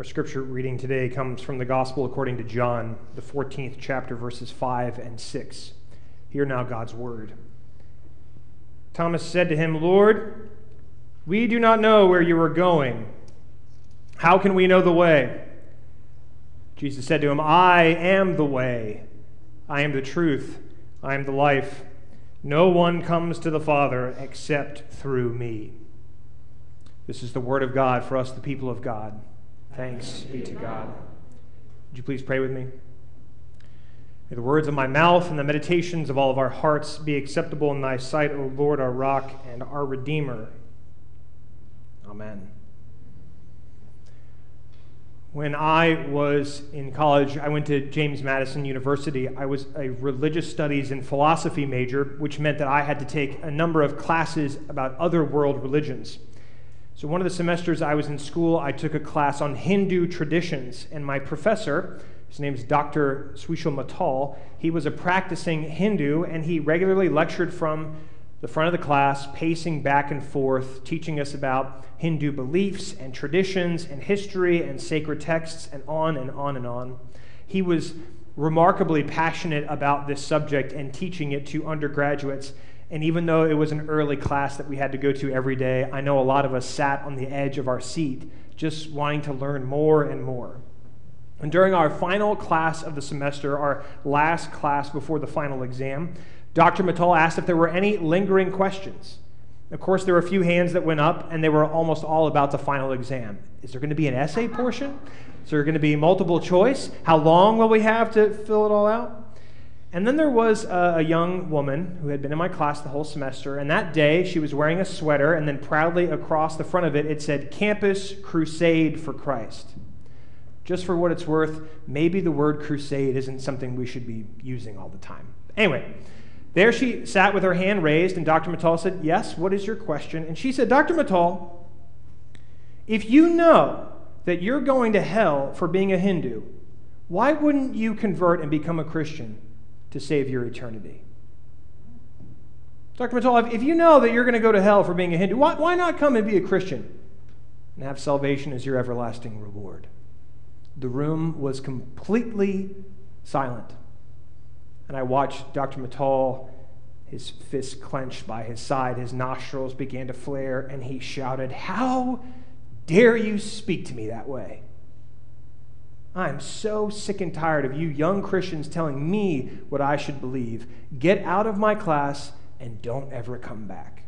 Our scripture reading today comes from the Gospel according to John, the 14th chapter, verses 5 and 6. Hear now God's word. Thomas said to him, Lord, we do not know where you are going. How can we know the way? Jesus said to him, I am the way, I am the truth, I am the life. No one comes to the Father except through me. This is the word of God for us, the people of God. Thanks be to God. Would you please pray with me? May the words of my mouth and the meditations of all of our hearts be acceptable in thy sight, O Lord, our rock and our Redeemer. Amen. When I was in college, I went to James Madison University. I was a religious studies and philosophy major, which meant that I had to take a number of classes about other world religions. So, one of the semesters I was in school, I took a class on Hindu traditions, and my professor, his name is Dr. Swishal Matal, he was a practicing Hindu, and he regularly lectured from the front of the class, pacing back and forth, teaching us about Hindu beliefs and traditions and history and sacred texts and on and on and on. He was remarkably passionate about this subject and teaching it to undergraduates. And even though it was an early class that we had to go to every day, I know a lot of us sat on the edge of our seat just wanting to learn more and more. And during our final class of the semester, our last class before the final exam, Dr. Matal asked if there were any lingering questions. Of course, there were a few hands that went up, and they were almost all about the final exam. Is there going to be an essay portion? Is there going to be multiple choice? How long will we have to fill it all out? And then there was a, a, young woman who had been in my class the whole semester, and that day she was wearing a sweater, and then proudly across the front of it, it said, Campus Crusade for Christ. Just for what it's worth, maybe the word crusade isn't something we should be using all the time. Anyway, there she sat with her hand raised, and Dr. Matal said, Yes, what is your question? And she said, Dr. Matal, if you know that you're going to hell for being a Hindu, why wouldn't you convert and become a Christian to save your eternity? Dr. Matal, if you know that you're going to go to hell for being a Hindu, why, why not come and be a Christian and have salvation as your everlasting reward? The room was completely silent. And I watched Dr. Matal, his fist clenched by his side, his nostrils began to flare, and he shouted, How dare you speak to me that way? I'm so sick and tired of you young Christians telling me what I should believe. Get out of my class and don't ever come back.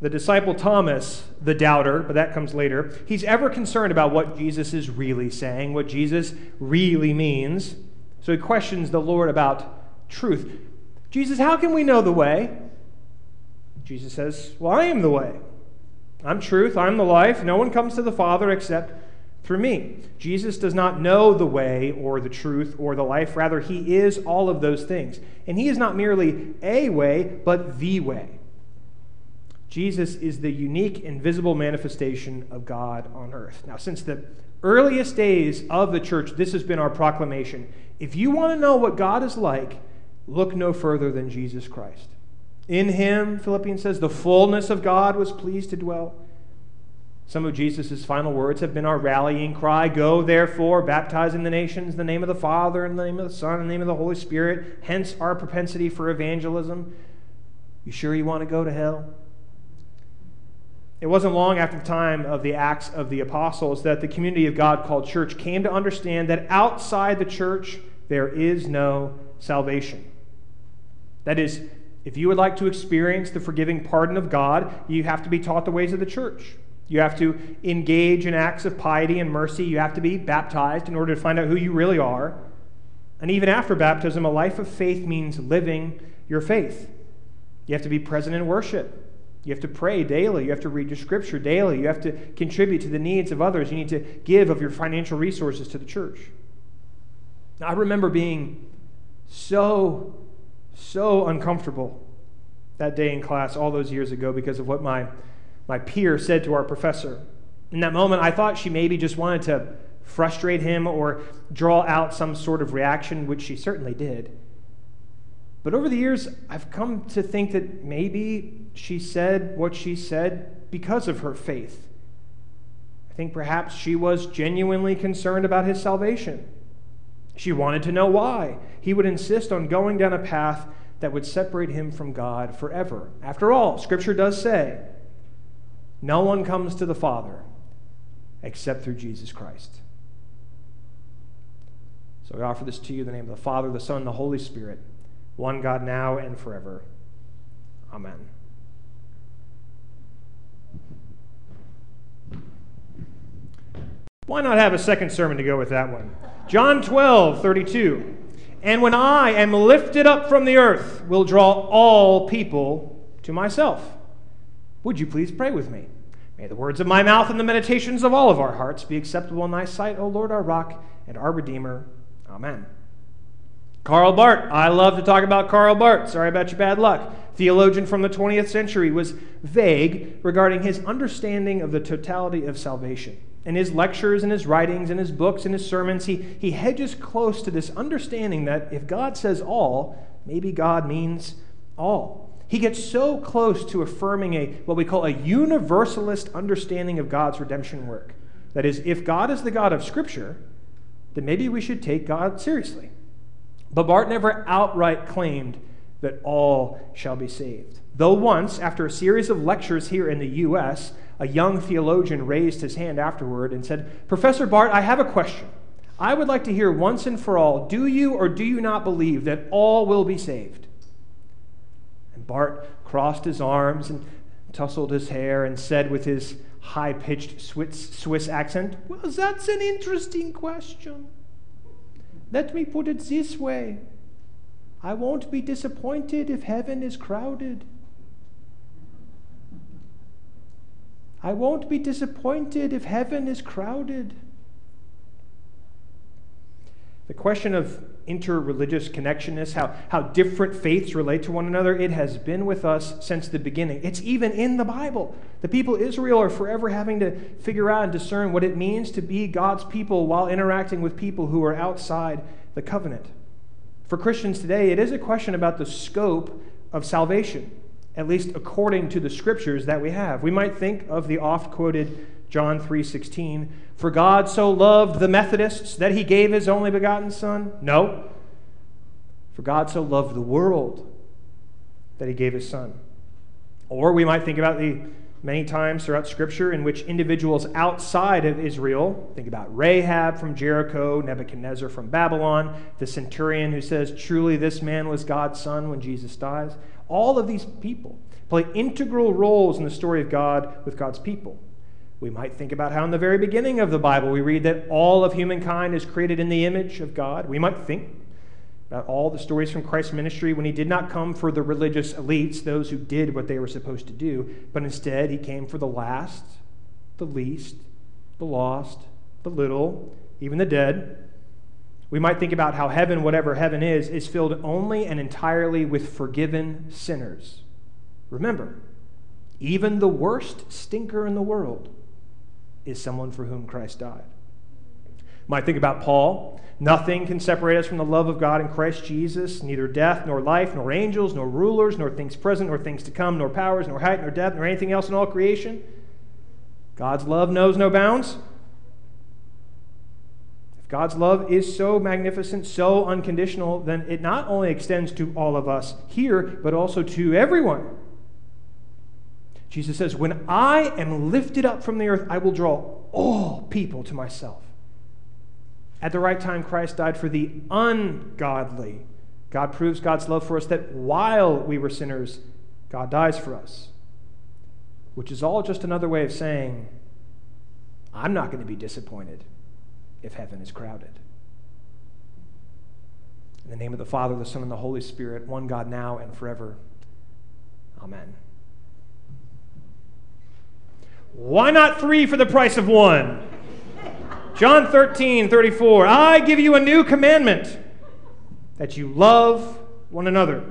The disciple Thomas, the doubter, but that comes later, he's ever concerned about what Jesus is really saying, what Jesus really means. So he questions the Lord about truth. Jesus, how can we know the way? Jesus says, Well, I am the way. I'm truth. I'm the life. No one comes to the Father except through me. Jesus does not know the way or the truth or the life. Rather, he is all of those things. And he is not merely a way, but the way. Jesus is the unique, invisible manifestation of God on earth. Now, since the earliest days of the church, this has been our proclamation. If you want to know what God is like, look no further than Jesus Christ. In him, Philippians says, the fullness of God was pleased to dwell. Some of Jesus' final words have been our rallying cry Go, therefore, baptizing the nations in the name of the Father, in the name of the Son, in the name of the Holy Spirit. Hence our propensity for evangelism. You sure you want to go to hell? It wasn't long after the time of the Acts of the Apostles that the community of God called church came to understand that outside the church there is no salvation. That is, if you would like to experience the forgiving pardon of God, you have to be taught the ways of the church. You have to engage in acts of piety and mercy. You have to be baptized in order to find out who you really are. And even after baptism, a life of faith means living your faith. You have to be present in worship. You have to pray daily. You have to read your scripture daily. You have to contribute to the needs of others. You need to give of your financial resources to the church. Now, I remember being so, so uncomfortable that day in class all those years ago because of what my, my peer said to our professor. In that moment, I thought she maybe just wanted to frustrate him or draw out some sort of reaction, which she certainly did. But over the years, I've come to think that maybe she said what she said because of her faith I think perhaps she was genuinely concerned about his salvation. She wanted to know why he would insist on going down a path that would separate him from God forever. After all, Scripture does say, no one comes to the Father except through Jesus Christ. So we offer this to you in the name of the Father, the Son, and the Holy Spirit, one God now and forever. Amen. Why not have a second sermon to go with that one? John 12, 32. And when I am lifted up from the earth, will draw all people to myself. Would you please pray with me? May the words of my mouth and the meditations of all of our hearts be acceptable in thy sight, O Lord, our rock and our redeemer. Amen. Karl Barth. I love to talk about Karl Barth. Sorry about your bad luck. Theologian from the 20th century was vague regarding his understanding of the totality of salvation. In his lectures and his writings and his books and his sermons, he, he hedges close to this understanding that if God says all, maybe God means all. He gets so close to affirming a what we call a universalist understanding of God's redemption work. That is, if God is the God of Scripture, then maybe we should take God seriously. But Barth never outright claimed that all shall be saved. Though once, after a series of lectures here in the U.S., a young theologian raised his hand afterward and said, Professor Barth, I have a question. I would like to hear once and for all do you or do you not believe that all will be saved? And Barth crossed his arms and tousled his hair and said with his high pitched Swiss, Swiss accent, Well, that's an interesting question. Let me put it this way I won't be disappointed if heaven is crowded. I won't be disappointed if heaven is crowded. The question of interreligious connectionness, how, how different faiths relate to one another, it has been with us since the beginning. It's even in the Bible. The people of Israel are forever having to figure out and discern what it means to be God's people while interacting with people who are outside the covenant. For Christians today, it is a question about the scope of salvation, at least according to the scriptures that we have. We might think of the oft quoted John 3:16, "For God so loved the Methodists that he gave his only begotten son?" No. For God so loved the world that he gave his son. Or we might think about the many times throughout Scripture in which individuals outside of Israel, think about Rahab from Jericho, Nebuchadnezzar from Babylon, the centurion who says, Truly this man was God's son when Jesus dies. All of these people play integral roles in the story of God with God's people. We might think about how in the very beginning of the Bible we read that all of humankind is created in the image of God. We might think about all the stories from Christ's ministry when he did not come for the religious elites, those who did what they were supposed to do, but instead he came for the last, the least, the lost, the little, even the dead. We might think about how heaven, whatever heaven is, is filled only and entirely with forgiven sinners. Remember, even the worst stinker in the world is someone for whom Christ died. Might think about Paul. Nothing can separate us from the love of God in Christ Jesus, neither death, nor life, nor angels, nor rulers, nor things present, nor things to come, nor powers, nor height, nor depth, nor anything else in all creation. God's love knows no bounds. If God's love is so magnificent, so unconditional, then it not only extends to all of us here, but also to everyone. Jesus says, When I am lifted up from the earth, I will draw all people to myself. At the right time, Christ died for the ungodly. God proves God's love for us that while we were sinners, God dies for us. Which is all just another way of saying, I'm not going to be disappointed if heaven is crowded. In the name of the Father, the Son, and the Holy Spirit, one God now and forever. Amen. Why not three for the price of one? John 13, 34. I give you a new commandment that you love one another.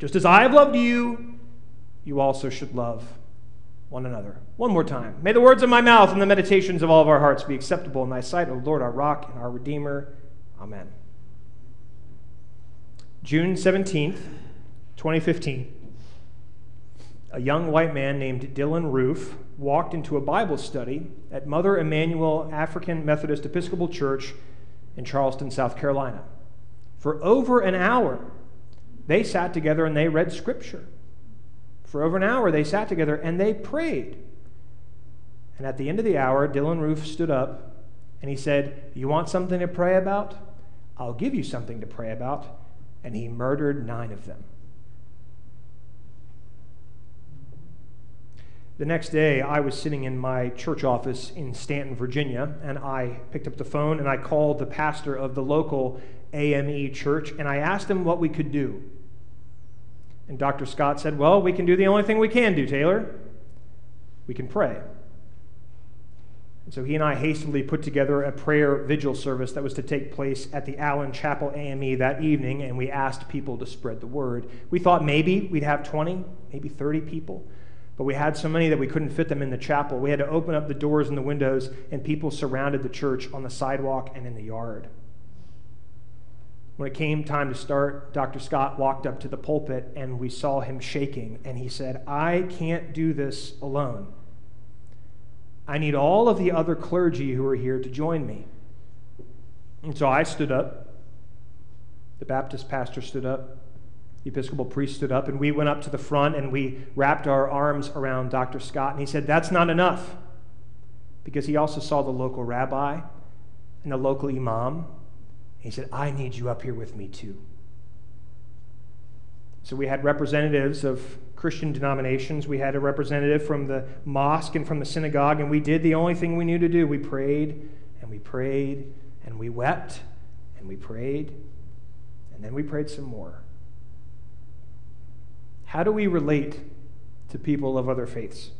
Just as I have loved you, you also should love one another. One more time. May the words of my mouth and the meditations of all of our hearts be acceptable in thy sight, O Lord, our rock and our redeemer. Amen. June 17th, 2015. A young white man named Dylann Roof walked into a Bible study at Mother Emanuel African Methodist Episcopal Church in Charleston, South Carolina. For over an hour, they sat together and they read Scripture. For over an hour, they sat together and they prayed. And at the end of the hour, Dylann Roof stood up and he said, You want something to pray about? I'll give you something to pray about. And he murdered nine of them. The next day, I was sitting in my church office in Staunton, Virginia, and I picked up the phone and I called the pastor of the local AME church and I asked him what we could do. And Dr. Scott said, Well, we can do the only thing we can do, Taylor. We can pray. And so he and I hastily put together a prayer vigil service that was to take place at the Allen Chapel AME that evening, and we asked people to spread the word. We thought maybe we'd have 20, maybe 30 people. But we had so many that we couldn't fit them in the chapel. We had to open up the doors and the windows, and people surrounded the church on the sidewalk and in the yard. When it came time to start, Dr. Scott walked up to the pulpit and we saw him shaking, and he said, I can't do this alone. I need all of the other clergy who are here to join me. And so I stood up. The Baptist pastor stood up. The Episcopal priest stood up, and we went up to the front and we wrapped our arms around Dr. Scott. And he said, That's not enough. Because he also saw the local rabbi and the local imam. He said, I need you up here with me too. So we had representatives of Christian denominations. We had a representative from the mosque and from the synagogue, and we did the only thing we knew to do. We prayed and we prayed and we wept and we prayed, and then we prayed some more. How do we relate to people of other faiths?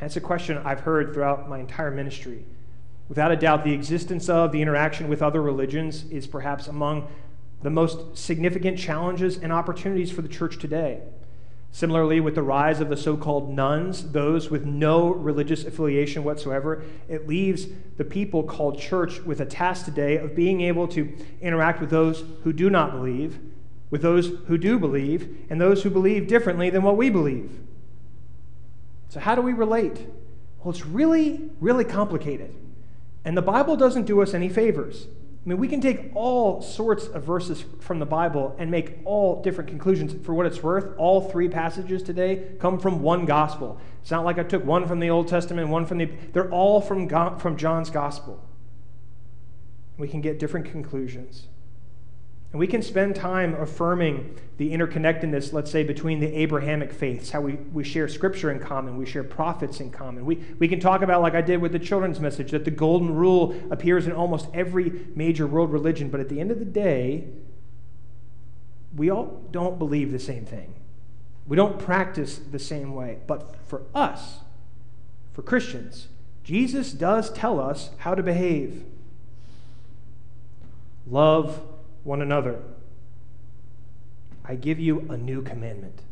That's a question I've heard throughout my entire ministry. Without a doubt, the existence of the interaction with other religions is perhaps among the most significant challenges and opportunities for the church today. Similarly, with the rise of the so called nones, those with no religious affiliation whatsoever, it leaves the people called church with a task today of being able to interact with those who do not believe with those who do believe and those who believe differently than what we believe. So, how do we relate? Well, it's really, really complicated. And the Bible doesn't do us any favors. I mean, we can take all sorts of verses from the Bible and make all different conclusions. For what it's worth, all three passages today come from one gospel. It's not like I took one from the Old Testament, one from the. They're all from, from John's gospel. We can get different conclusions. And we can spend time affirming the interconnectedness, let's say, between the Abrahamic faiths, how we, we share scripture in common, we share prophets in common. We, we can talk about, like I did with the children's message, that the golden rule appears in almost every major world religion. But at the end of the day, we all don't believe the same thing. We don't practice the same way. But for us, for Christians, Jesus does tell us how to behave. Love one another. I give you a new commandment.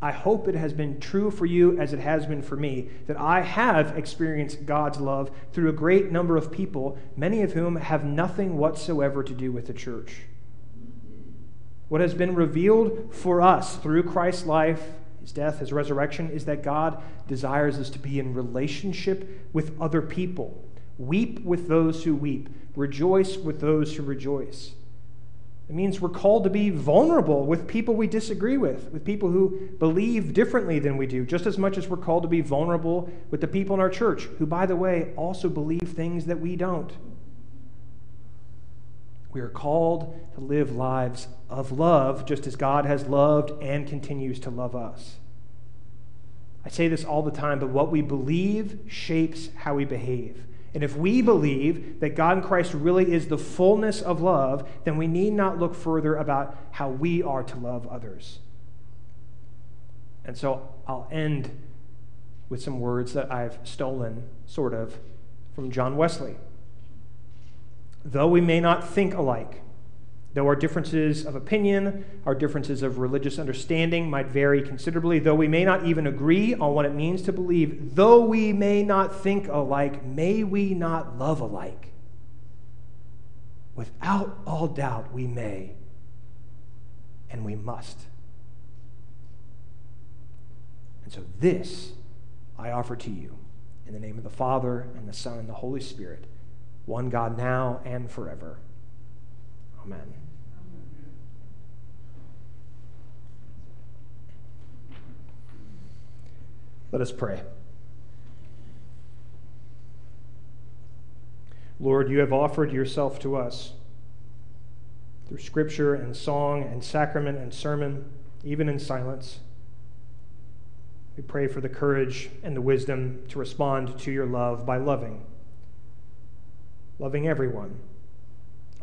I hope it has been true for you as it has been for me, that I have experienced God's love through a great number of people, many of whom have nothing whatsoever to do with the church. What has been revealed for us through Christ's life, his death, his resurrection, is that God desires us to be in relationship with other people. Weep with those who weep, rejoice with those who rejoice. It means we're called to be vulnerable with people we disagree with, with people who believe differently than we do, just as much as we're called to be vulnerable with the people in our church who, by the way, also believe things that we don't. We are called to live lives of love just as God has loved and continues to love us. I say this all the time, but what we believe shapes how we behave. And if we believe that God in Christ really is the fullness of love, then we need not look further about how we are to love others. And so I'll end with some words that I've stolen, sort of, from John Wesley. Though we may not think alike, Though our differences of opinion, our differences of religious understanding might vary considerably, though we may not even agree on what it means to believe, though we may not think alike, may we not love alike? Without all doubt, we may and we must. And so this I offer to you in the name of the Father, and the Son, and the Holy Spirit, one God now and forever. Amen. Let us pray. Lord, you have offered yourself to us through scripture and song and sacrament and sermon, even in silence. We pray for the courage and the wisdom to respond to your love by loving, loving everyone,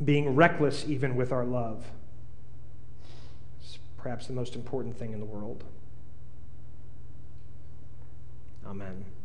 being reckless even with our love. It's perhaps the most important thing in the world. Amen.